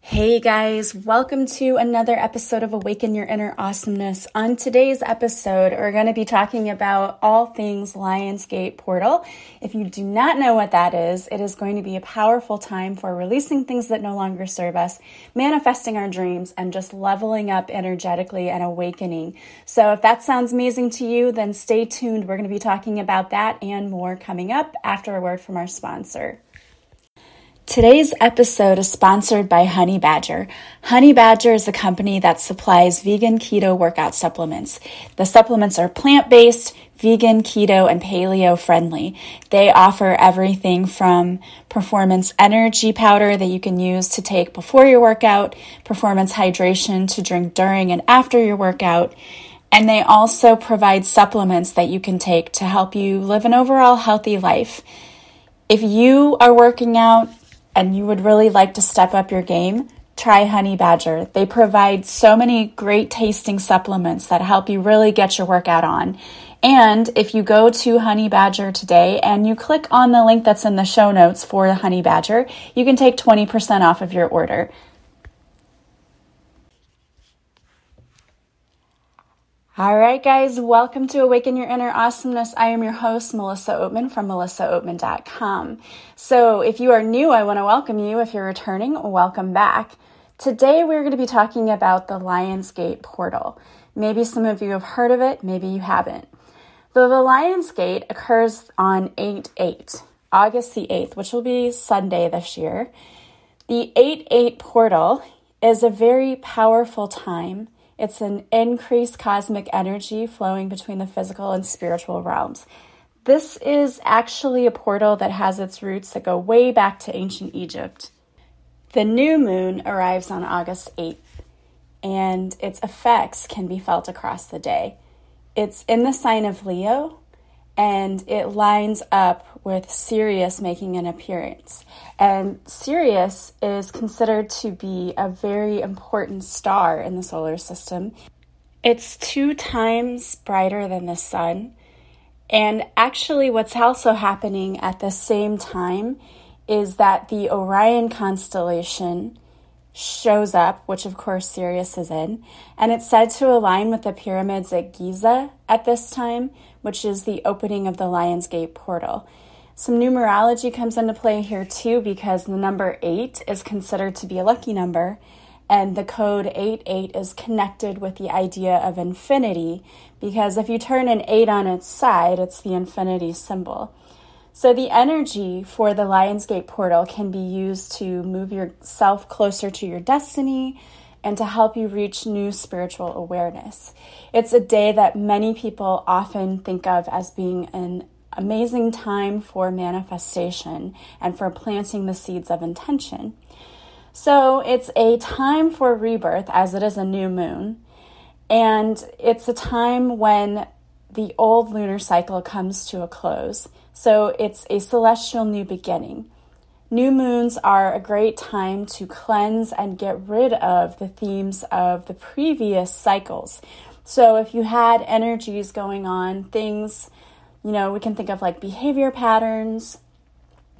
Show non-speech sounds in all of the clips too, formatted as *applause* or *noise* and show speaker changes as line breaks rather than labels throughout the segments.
Hey guys, welcome to another episode of Awaken Your Inner Awesomeness. On today's episode, we're going to be talking about all things Lionsgate Portal. If you do not know what that is, it is going to be a powerful time for releasing things that no longer serve us, manifesting our dreams, and just leveling up energetically and awakening. So if that sounds amazing to you, then stay tuned. We're going to be talking about that and more coming up after a word from our sponsor. Today's episode is sponsored by Honey Badger. Honey Badger is a company that supplies vegan keto workout supplements. The supplements are plant based, vegan, keto, and paleo friendly. They offer everything from performance energy powder that you can use to take before your workout, performance hydration to drink during and after your workout. And they also provide supplements that you can take to help you live an overall healthy life. If you are working out, and you would really like to step up your game, try Honey Badger. They provide so many great tasting supplements that help you really get your workout on. And if you go to Honey Badger today and you click on the link that's in the show notes for Honey Badger, you can take 20% off of your order. All right, guys, welcome to Awaken Your Inner Awesomeness. I am your host, Melissa Oatman from melissaoatman.com. So, if you are new, I want to welcome you. If you're returning, welcome back. Today, we're going to be talking about the Lionsgate portal. Maybe some of you have heard of it, maybe you haven't. The, the Lionsgate occurs on 8 8, August the 8th, which will be Sunday this year. The 8 8 portal is a very powerful time it's an increased cosmic energy flowing between the physical and spiritual realms. This is actually a portal that has its roots that go way back to ancient Egypt. The new moon arrives on August 8th, and its effects can be felt across the day. It's in the sign of Leo, and it lines up with Sirius making an appearance. And Sirius is considered to be a very important star in the solar system. It's two times brighter than the sun. And actually, what's also happening at the same time is that the Orion constellation shows up, which of course Sirius is in, and it's said to align with the pyramids at Giza at this time, which is the opening of the Lion's Gate portal. Some numerology comes into play here too because the number 8 is considered to be a lucky number, and the code 88 is connected with the idea of infinity because if you turn an 8 on its side, it's the infinity symbol. So, the energy for the Lionsgate portal can be used to move yourself closer to your destiny and to help you reach new spiritual awareness. It's a day that many people often think of as being an amazing time for manifestation and for planting the seeds of intention. So, it's a time for rebirth as it is a new moon. And it's a time when the old lunar cycle comes to a close. So it's a celestial new beginning. New moons are a great time to cleanse and get rid of the themes of the previous cycles. So if you had energies going on, things, you know, we can think of like behavior patterns,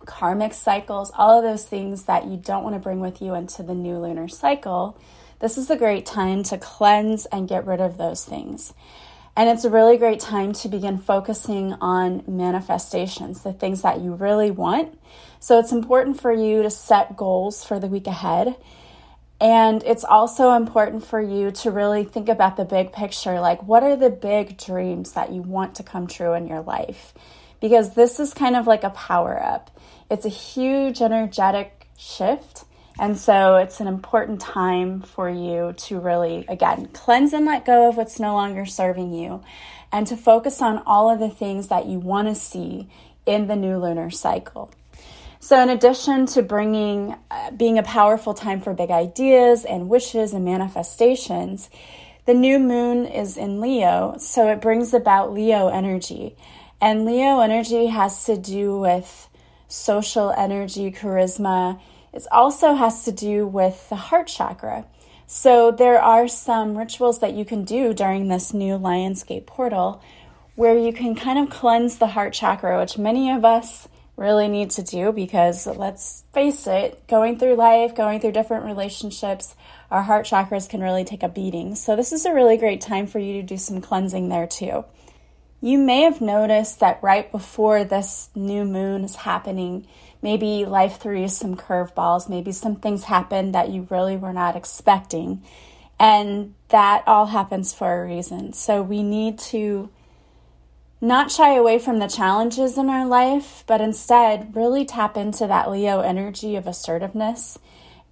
karmic cycles, all of those things that you don't want to bring with you into the new lunar cycle. This is a great time to cleanse and get rid of those things. And it's a really great time to begin focusing on manifestations, the things that you really want. So it's important for you to set goals for the week ahead. And it's also important for you to really think about the big picture like, what are the big dreams that you want to come true in your life? Because this is kind of like a power up. It's a huge energetic shift and so it's an important time for you to really, again, cleanse and let go of what's no longer serving you and to focus on all of the things that you want to see in the new lunar cycle. So, in addition to bringing, uh, being a powerful time for big ideas and wishes and manifestations, the new moon is in Leo, so it brings about Leo energy. And Leo energy has to do with social energy, charisma, it also has to do with the heart chakra. So there are some rituals that you can do during this new Lionsgate portal where you can kind of cleanse the heart chakra, which many of us really need to do because let's face it, going through life, going through different relationships, our heart chakras can really take a beating. So, this is a really great time for you to do some cleansing there too. You may have noticed that right before this new moon is happening, maybe life threw you some curveballs, maybe some things happened that you really were not expecting. And that all happens for a reason. So, we need to not shy away from the challenges in our life, but instead really tap into that Leo energy of assertiveness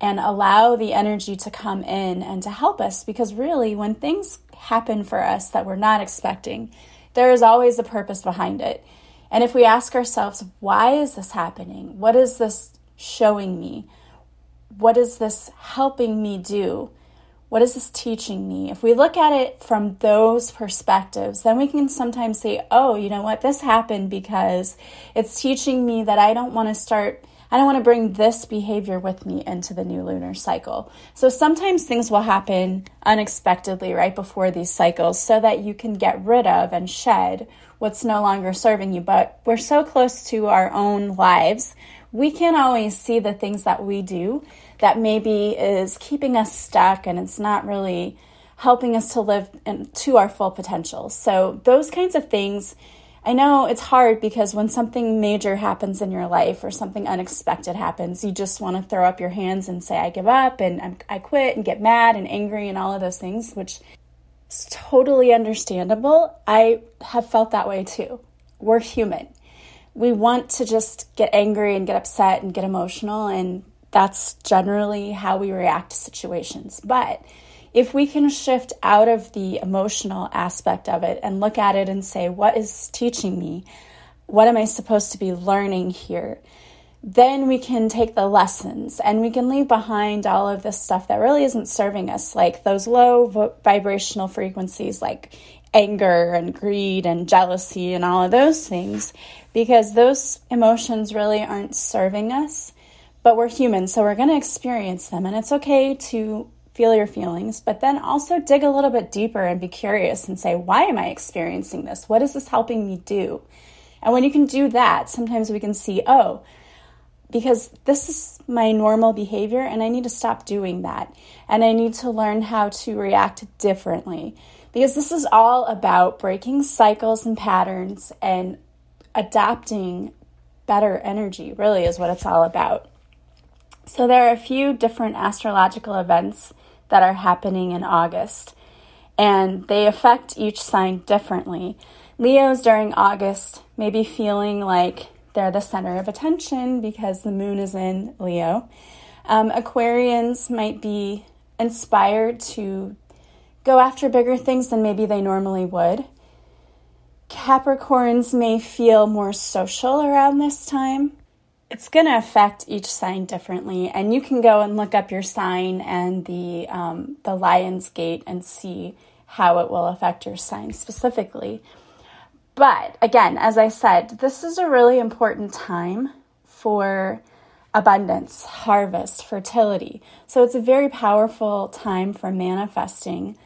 and allow the energy to come in and to help us. Because really, when things happen for us that we're not expecting, there is always a purpose behind it. And if we ask ourselves, why is this happening? What is this showing me? What is this helping me do? What is this teaching me? If we look at it from those perspectives, then we can sometimes say, oh, you know what? This happened because it's teaching me that I don't want to start, I don't want to bring this behavior with me into the new lunar cycle. So sometimes things will happen unexpectedly right before these cycles so that you can get rid of and shed what's no longer serving you. But we're so close to our own lives, we can't always see the things that we do that maybe is keeping us stuck and it's not really helping us to live in, to our full potential. So, those kinds of things, I know it's hard because when something major happens in your life or something unexpected happens, you just want to throw up your hands and say, I give up and I quit and get mad and angry and all of those things, which is totally understandable. I have felt that way too. We're human. We want to just get angry and get upset and get emotional, and that's generally how we react to situations. But if we can shift out of the emotional aspect of it and look at it and say, what is teaching me? What am I supposed to be learning here? Then we can take the lessons and we can leave behind all of this stuff that really isn't serving us, like those low vibrational frequencies like anger and greed and jealousy and all of those things, because those emotions really aren't serving us but we're human, so we're going to experience them. And it's okay to feel your feelings, but then also dig a little bit deeper and be curious and say, why am I experiencing this? What is this helping me do? And when you can do that, sometimes we can see, oh, because this is my normal behavior and I need to stop doing that. And I need to learn how to react differently. Because this is all about breaking cycles and patterns and adapting better energy, really, is what it's all about. So, there are a few different astrological events that are happening in August, and they affect each sign differently. Leos during August may be feeling like they're the center of attention because the moon is in Leo. Um, Aquarians might be inspired to go after bigger things than maybe they normally would. Capricorns may feel more social around this time it's going to affect each sign differently and you can go and look up your sign and the um, the lion's gate and see how it will affect your sign specifically. But again as i said this is a really important time for abundance harvest fertility. So it's a very powerful time for manifesting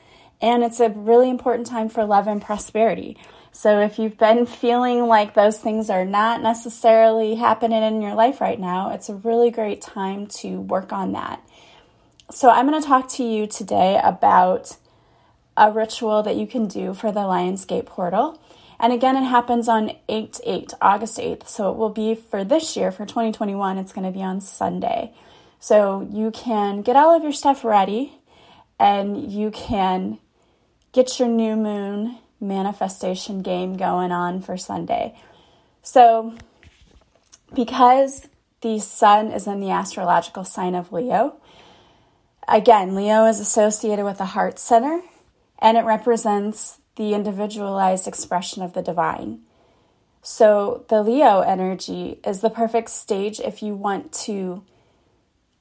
and it's a really important time for love and prosperity so if you've been feeling like those things are not necessarily happening in your life right now, it's a really great time to work on that. So I'm going to talk to you today about a ritual that you can do for the Lionsgate portal. And again, it happens on 8 8, August 8th. So it will be for this year, for 2021, it's going to be on Sunday. So you can get all of your stuff ready and you can get your new moon manifestation game going on for Sunday. So, because the sun is in the astrological sign of Leo, again, Leo is associated with the heart center and it represents the individualized expression of the divine. So, the Leo energy is the perfect stage if you want to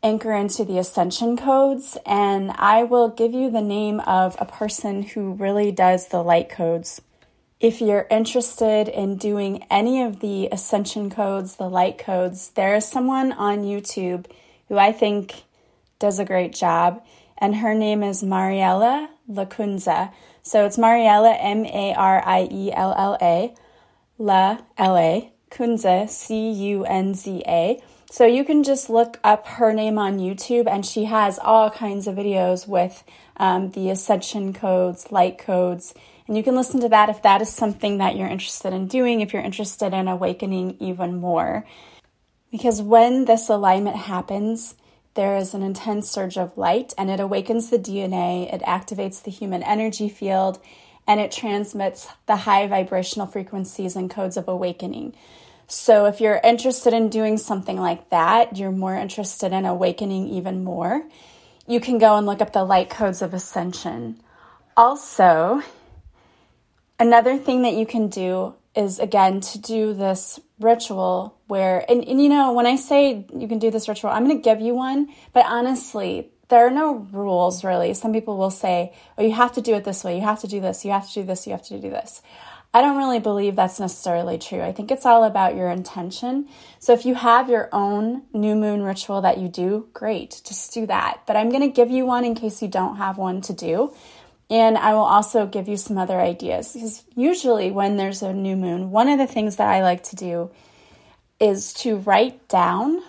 anchor into the ascension codes, and I will give you the name of a person who really does the light codes. If you're interested in doing any of the ascension codes, the light codes, there is someone on YouTube who I think does a great job, and her name is Mariella Lacunza. So it's Mariella, M A R I E L L A, La L A Cunza, C U N Z A. So you can just look up her name on YouTube, and she has all kinds of videos with um, the ascension codes, light codes, and you can listen to that if that is something that you're interested in doing, if you're interested in awakening even more. Because when this alignment happens, there is an intense surge of light and it awakens the DNA, it activates the human energy field, and it transmits the high vibrational frequencies and codes of awakening. So, if you're interested in doing something like that, you're more interested in awakening even more, you can go and look up the light codes of ascension. Also, another thing that you can do is again to do this ritual where, and, and you know, when I say you can do this ritual, I'm going to give you one, but honestly, there are no rules really. Some people will say, oh, you have to do it this way, you have to do this, you have to do this, you have to do this. I don't really believe that's necessarily true. I think it's all about your intention. So if you have your own new moon ritual that you do, great, just do that. But I'm going to give you one in case you don't have one to do. And I will also give you some other ideas because usually when there's a new moon, one of the things that I like to do is to write down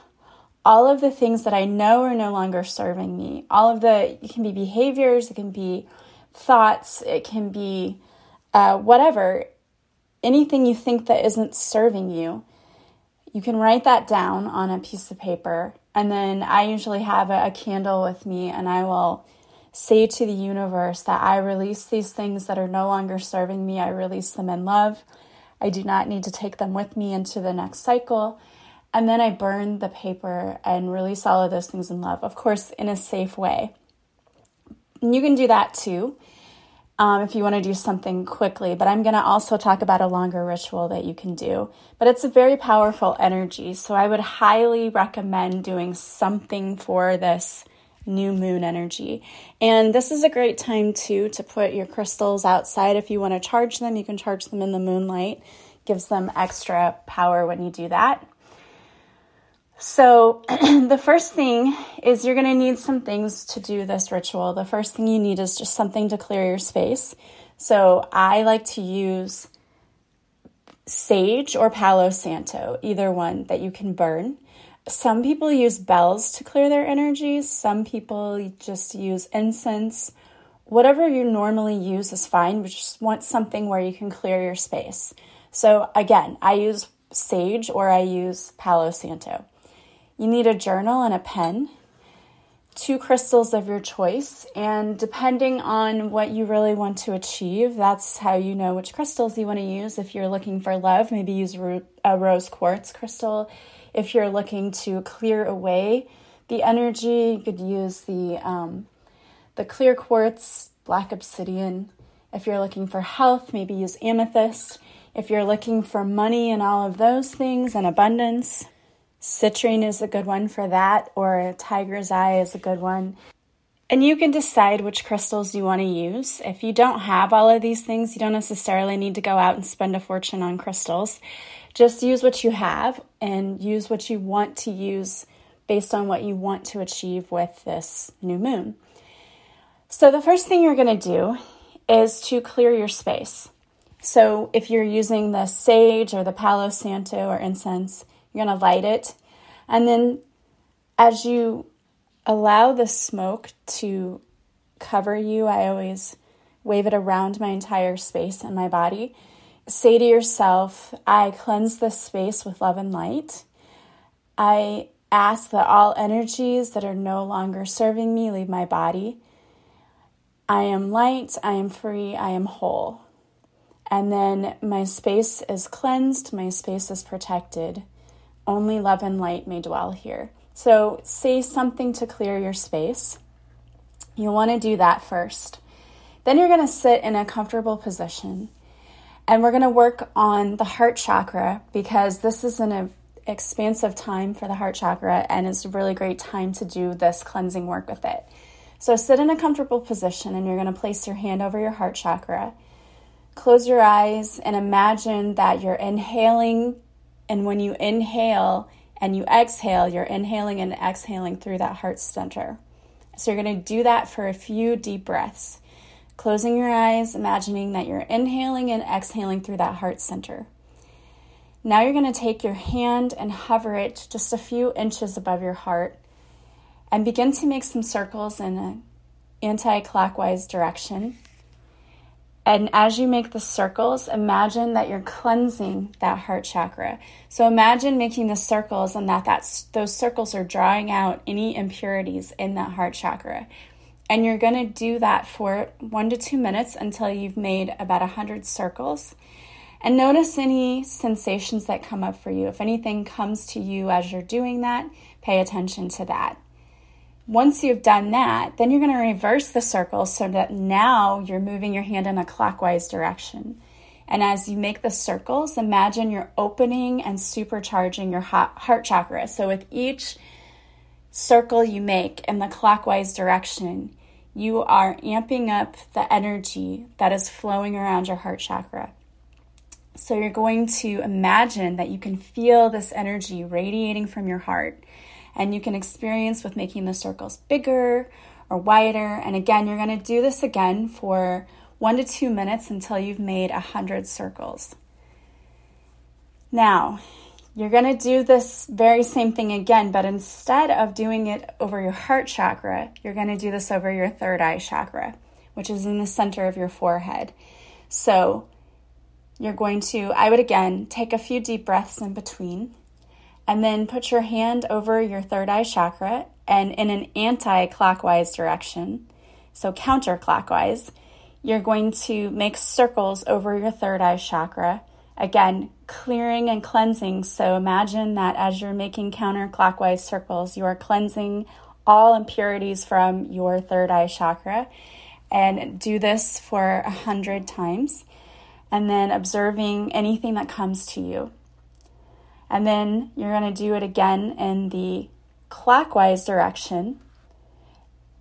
all of the things that I know are no longer serving me. All of the, it can be behaviors, it can be thoughts, it can be uh, whatever, anything you think that isn't serving you, you can write that down on a piece of paper. And then I usually have a, a candle with me and I will say to the universe that I release these things that are no longer serving me. I release them in love. I do not need to take them with me into the next cycle. And then I burn the paper and release all of those things in love, of course, in a safe way. And you can do that too um, if you want to do something quickly. But I'm going to also talk about a longer ritual that you can do. But it's a very powerful energy. So I would highly recommend doing something for this new moon energy. And this is a great time too to put your crystals outside. If you want to charge them, you can charge them in the moonlight. Gives them extra power when you do that. So, *clears throat* the first thing is you're going to need some things to do this ritual. The first thing you need is just something to clear your space. So, I like to use sage or palo santo, either one that you can burn. Some people use bells to clear their energies, some people just use incense. Whatever you normally use is fine, but just want something where you can clear your space. So, again, I use sage or I use palo santo. You need a journal and a pen, two crystals of your choice, and depending on what you really want to achieve, that's how you know which crystals you want to use. If you're looking for love, maybe use a rose quartz crystal. If you're looking to clear away the energy, you could use the um, the clear quartz, black obsidian. If you're looking for health, maybe use amethyst. If you're looking for money and all of those things and abundance, Citrine is a good one for that, or tiger's eye is a good one. And you can decide which crystals you want to use. If you don't have all of these things, you don't necessarily need to go out and spend a fortune on crystals. Just use what you have and use what you want to use based on what you want to achieve with this new moon. So, the first thing you're going to do is to clear your space. So, if you're using the sage or the Palo Santo or incense, you're going to light it. And then as you allow the smoke to cover you, I always wave it around my entire space and my body. Say to yourself, I cleanse this space with love and light. I ask that all energies that are no longer serving me leave my body. I am light, I am free, I am whole. And then my space is cleansed, my space is protected. Only love and light may dwell here. So, say something to clear your space. You'll want to do that first. Then you're going to sit in a comfortable position. And we're going to work on the heart chakra because this is an expansive time for the heart chakra and it's a really great time to do this cleansing work with it. So, sit in a comfortable position and you're going to place your hand over your heart chakra. Close your eyes and imagine that you're inhaling and when you inhale and you exhale, you're inhaling and exhaling through that heart center. So you're going to do that for a few deep breaths. Closing your eyes, imagining that you're inhaling and exhaling through that heart center. Now you're going to take your hand and hover it just a few inches above your heart and begin to make some circles in an anti clockwise direction. And as you make the circles, imagine that you're cleansing that heart chakra. So imagine making the circles and that that's, those circles are drawing out any impurities in that heart chakra. And you're going to do that for one to two minutes until you've made about 100 circles. And notice any sensations that come up for you. If anything comes to you as you're doing that, pay attention to that. Once you've done that, then you're going to reverse the circle so that now you're moving your hand in a clockwise direction. And as you make the circles, imagine you're opening and supercharging your heart chakra. So with each circle you make in the clockwise direction, you are amping up the energy that is flowing around your heart chakra. So you're going to imagine that you can feel this energy radiating from your heart and you can experience with making the circles bigger or wider. And again, you're going to do this again for one to two minutes until you've made a hundred circles. Now, you're going to do this very same thing again, but instead of doing it over your heart chakra, you're going to do this over your third eye chakra, which is in the center of your forehead. So, you're going to, I would again take a few deep breaths in between. And then put your hand over your third eye chakra and in an anti clockwise direction, so counterclockwise, you're going to make circles over your third eye chakra. Again, clearing and cleansing. So imagine that as you're making counterclockwise circles, you are cleansing all impurities from your third eye chakra. And do this for a hundred times. And then observing anything that comes to you. And then you're going to do it again in the clockwise direction.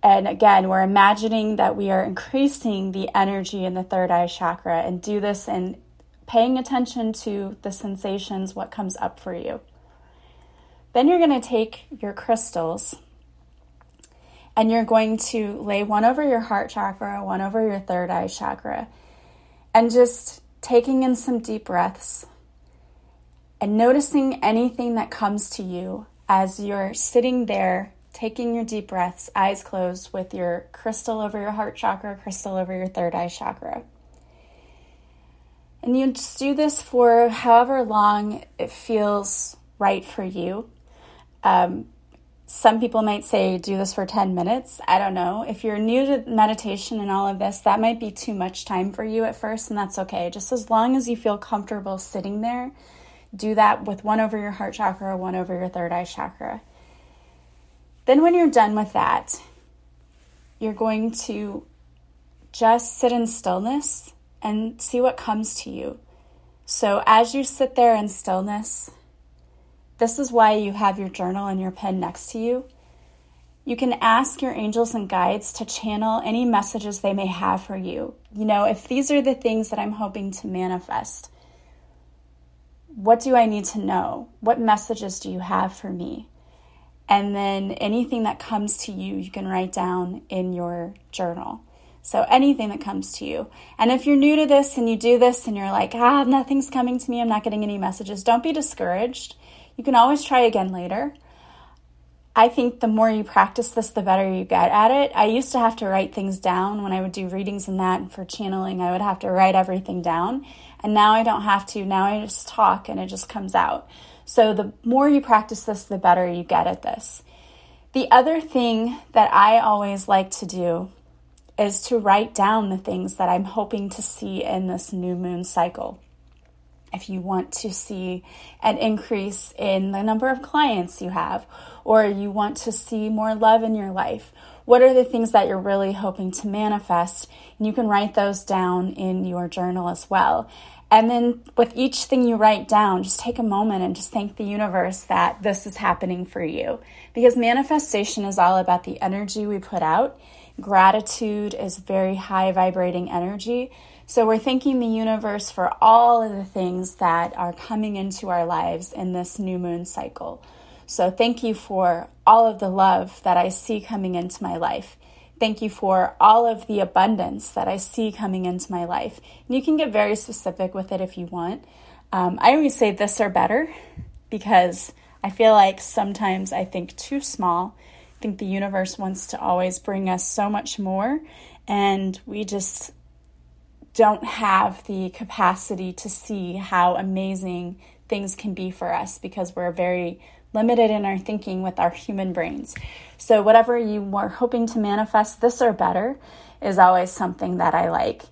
And again, we're imagining that we are increasing the energy in the third eye chakra and do this in paying attention to the sensations, what comes up for you. Then you're going to take your crystals and you're going to lay one over your heart chakra, one over your third eye chakra, and just taking in some deep breaths and noticing anything that comes to you as you're sitting there taking your deep breaths, eyes closed, with your crystal over your heart chakra, crystal over your third eye chakra. And you just do this for however long it feels right for you. Um, some people might say do this for 10 minutes. I don't know. If you're new to meditation and all of this, that might be too much time for you at first, and that's okay. Just as long as you feel comfortable sitting there do that with one over your heart chakra, one over your third eye chakra. Then, when you're done with that, you're going to just sit in stillness and see what comes to you. So, as you sit there in stillness, this is why you have your journal and your pen next to you. You can ask your angels and guides to channel any messages they may have for you. You know, if these are the things that I'm hoping to manifest, what do I need to know? What messages do you have for me? And then anything that comes to you, you can write down in your journal. So anything that comes to you. And if you're new to this and you do this and you're like, ah, nothing's coming to me, I'm not getting any messages, don't be discouraged. You can always try again later. I think the more you practice this, the better you get at it. I used to have to write things down when I would do readings and that. And for channeling, I would have to write everything down. And now I don't have to. Now I just talk and it just comes out. So the more you practice this, the better you get at this. The other thing that I always like to do is to write down the things that I'm hoping to see in this new moon cycle. If you want to see an increase in the number of clients you have, or you want to see more love in your life, what are the things that you're really hoping to manifest? And you can write those down in your journal as well. And then with each thing you write down, just take a moment and just thank the universe that this is happening for you. Because manifestation is all about the energy we put out. Gratitude is very high vibrating energy. So we're thanking the universe for all of the things that are coming into our lives in this new moon cycle. So thank you for all of the love that I see coming into my life. Thank you for all of the abundance that I see coming into my life. And you can get very specific with it if you want. Um, I always say this or better because I feel like sometimes I think too small. I think the universe wants to always bring us so much more, and we just don't have the capacity to see how amazing things can be for us because we're very limited in our thinking with our human brains. So, whatever you are hoping to manifest, this or better, is always something that I like.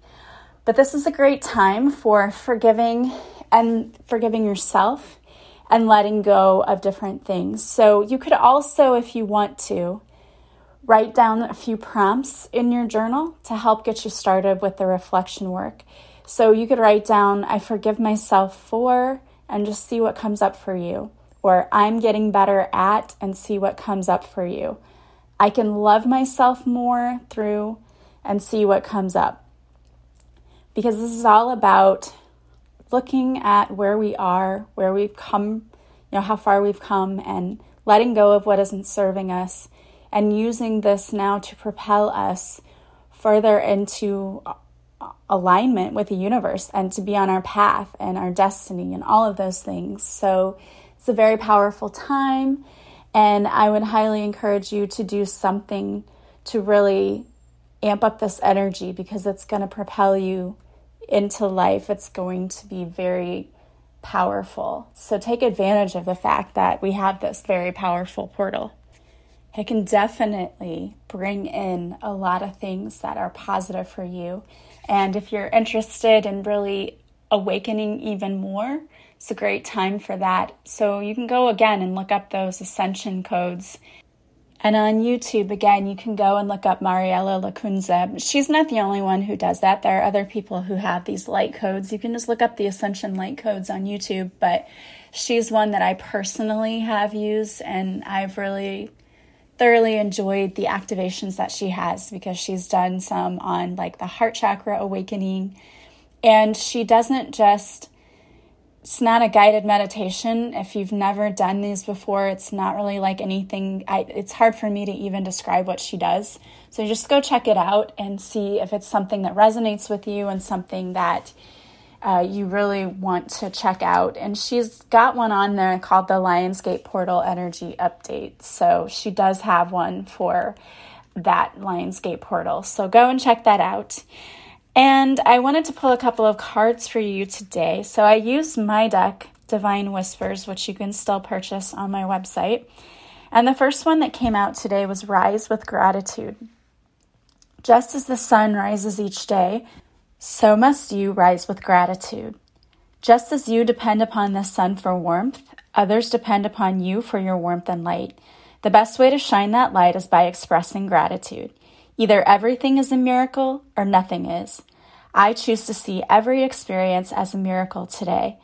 But this is a great time for forgiving and forgiving yourself and letting go of different things. So, you could also, if you want to, write down a few prompts in your journal to help get you started with the reflection work. So, you could write down, I forgive myself for, and just see what comes up for you or I'm getting better at and see what comes up for you. I can love myself more through and see what comes up. Because this is all about looking at where we are, where we've come, you know, how far we've come, and letting go of what isn't serving us, and using this now to propel us further into alignment with the universe and to be on our path and our destiny and all of those things. So, it's a very powerful time, and I would highly encourage you to do something to really amp up this energy because it's going to propel you into life. It's going to be very powerful. So take advantage of the fact that we have this very powerful portal. It can definitely bring in a lot of things that are positive for you. And if you're interested in really awakening even more, it's a great time for that. So you can go again and look up those ascension codes. And on YouTube, again, you can go and look up Mariella Lacunza. She's not the only one who does that. There are other people who have these light codes. You can just look up the Ascension light codes on YouTube, but she's one that I personally have used, and I've really thoroughly enjoyed the activations that she has because she's done some on like the heart chakra awakening. And she doesn't just it's not a guided meditation. If you've never done these before, it's not really like anything. I, it's hard for me to even describe what she does. So just go check it out and see if it's something that resonates with you and something that uh, you really want to check out. And she's got one on there called the Lionsgate Portal Energy Update. So she does have one for that Lionsgate portal. So go and check that out. And I wanted to pull a couple of cards for you today. So I used my deck, Divine Whispers, which you can still purchase on my website. And the first one that came out today was Rise with Gratitude. Just as the sun rises each day, so must you rise with gratitude. Just as you depend upon the sun for warmth, others depend upon you for your warmth and light. The best way to shine that light is by expressing gratitude. Either everything is a miracle or nothing is. I choose to see every experience as a miracle today.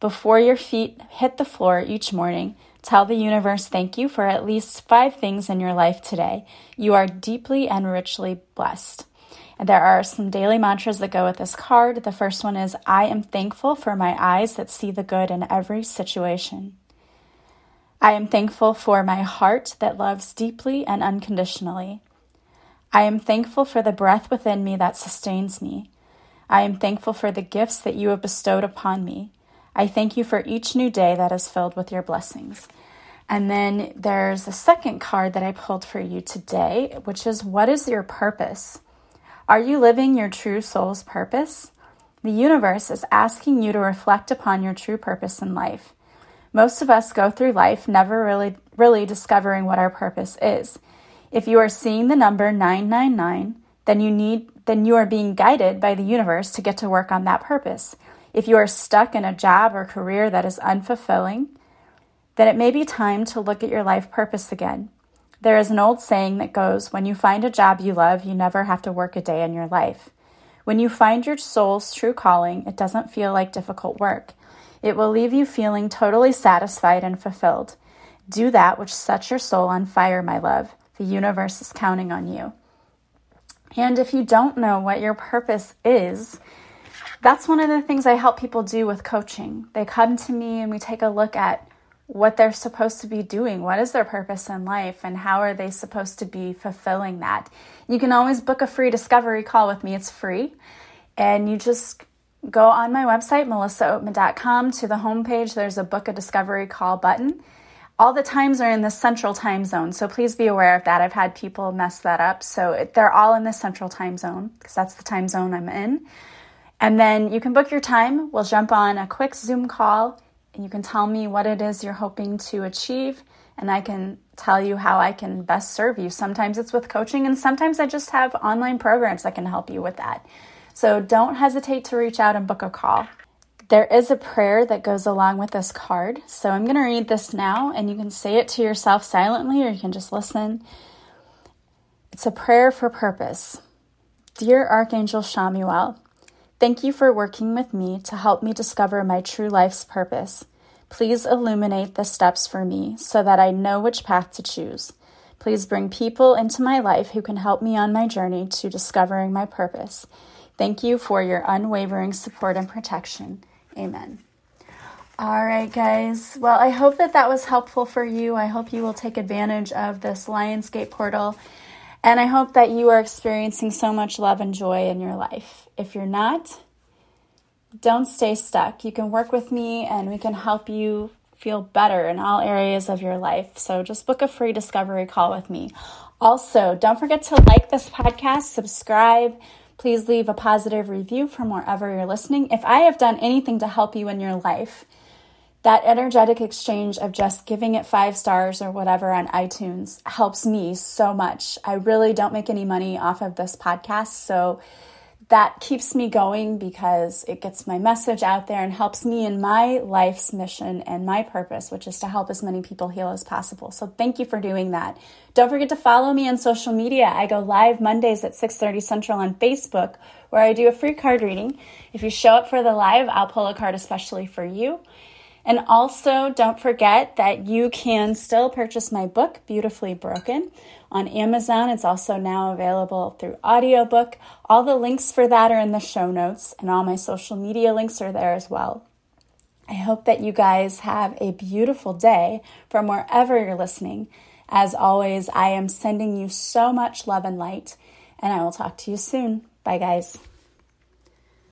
Before your feet hit the floor each morning, tell the universe thank you for at least five things in your life today. You are deeply and richly blessed. There are some daily mantras that go with this card. The first one is I am thankful for my eyes that see the good in every situation. I am thankful for my heart that loves deeply and unconditionally. I am thankful for the breath within me that sustains me. I am thankful for the gifts that you have bestowed upon me. I thank you for each new day that is filled with your blessings. And then there's a second card that I pulled for you today, which is What is your purpose? Are you living your true soul's purpose? The universe is asking you to reflect upon your true purpose in life. Most of us go through life never really, really discovering what our purpose is. If you are seeing the number 999, then you need then you are being guided by the universe to get to work on that purpose. If you are stuck in a job or career that is unfulfilling, then it may be time to look at your life purpose again. There is an old saying that goes, When you find a job you love, you never have to work a day in your life. When you find your soul's true calling, it doesn't feel like difficult work. It will leave you feeling totally satisfied and fulfilled. Do that which sets your soul on fire, my love. The universe is counting on you. And if you don't know what your purpose is, that's one of the things I help people do with coaching. They come to me and we take a look at what they're supposed to be doing. What is their purpose in life and how are they supposed to be fulfilling that? You can always book a free discovery call with me. It's free. And you just go on my website, melissaoatman.com, to the homepage. There's a book a discovery call button. All the times are in the central time zone, so please be aware of that. I've had people mess that up. So they're all in the central time zone because that's the time zone I'm in. And then you can book your time. We'll jump on a quick Zoom call and you can tell me what it is you're hoping to achieve and I can tell you how I can best serve you. Sometimes it's with coaching, and sometimes I just have online programs that can help you with that. So don't hesitate to reach out and book a call. There is a prayer that goes along with this card. So I'm going to read this now, and you can say it to yourself silently or you can just listen. It's a prayer for purpose. Dear Archangel Chamuel, thank you for working with me to help me discover my true life's purpose. Please illuminate the steps for me so that I know which path to choose. Please bring people into my life who can help me on my journey to discovering my purpose. Thank you for your unwavering support and protection. Amen. All right, guys. Well, I hope that that was helpful for you. I hope you will take advantage of this Lionsgate portal. And I hope that you are experiencing so much love and joy in your life. If you're not, don't stay stuck. You can work with me and we can help you feel better in all areas of your life. So just book a free discovery call with me. Also, don't forget to like this podcast, subscribe. Please leave a positive review from wherever you're listening. If I have done anything to help you in your life, that energetic exchange of just giving it five stars or whatever on iTunes helps me so much. I really don't make any money off of this podcast. So that keeps me going because it gets my message out there and helps me in my life's mission and my purpose, which is to help as many people heal as possible. So thank you for doing that. Don't forget to follow me on social media. I go live Mondays at 6:30 Central on Facebook where I do a free card reading. If you show up for the live, I'll pull a card especially for you. And also, don't forget that you can still purchase my book, Beautifully Broken, on Amazon. It's also now available through audiobook. All the links for that are in the show notes, and all my social media links are there as well. I hope that you guys have a beautiful day from wherever you're listening. As always, I am sending you so much love and light, and I will talk to you soon. Bye, guys.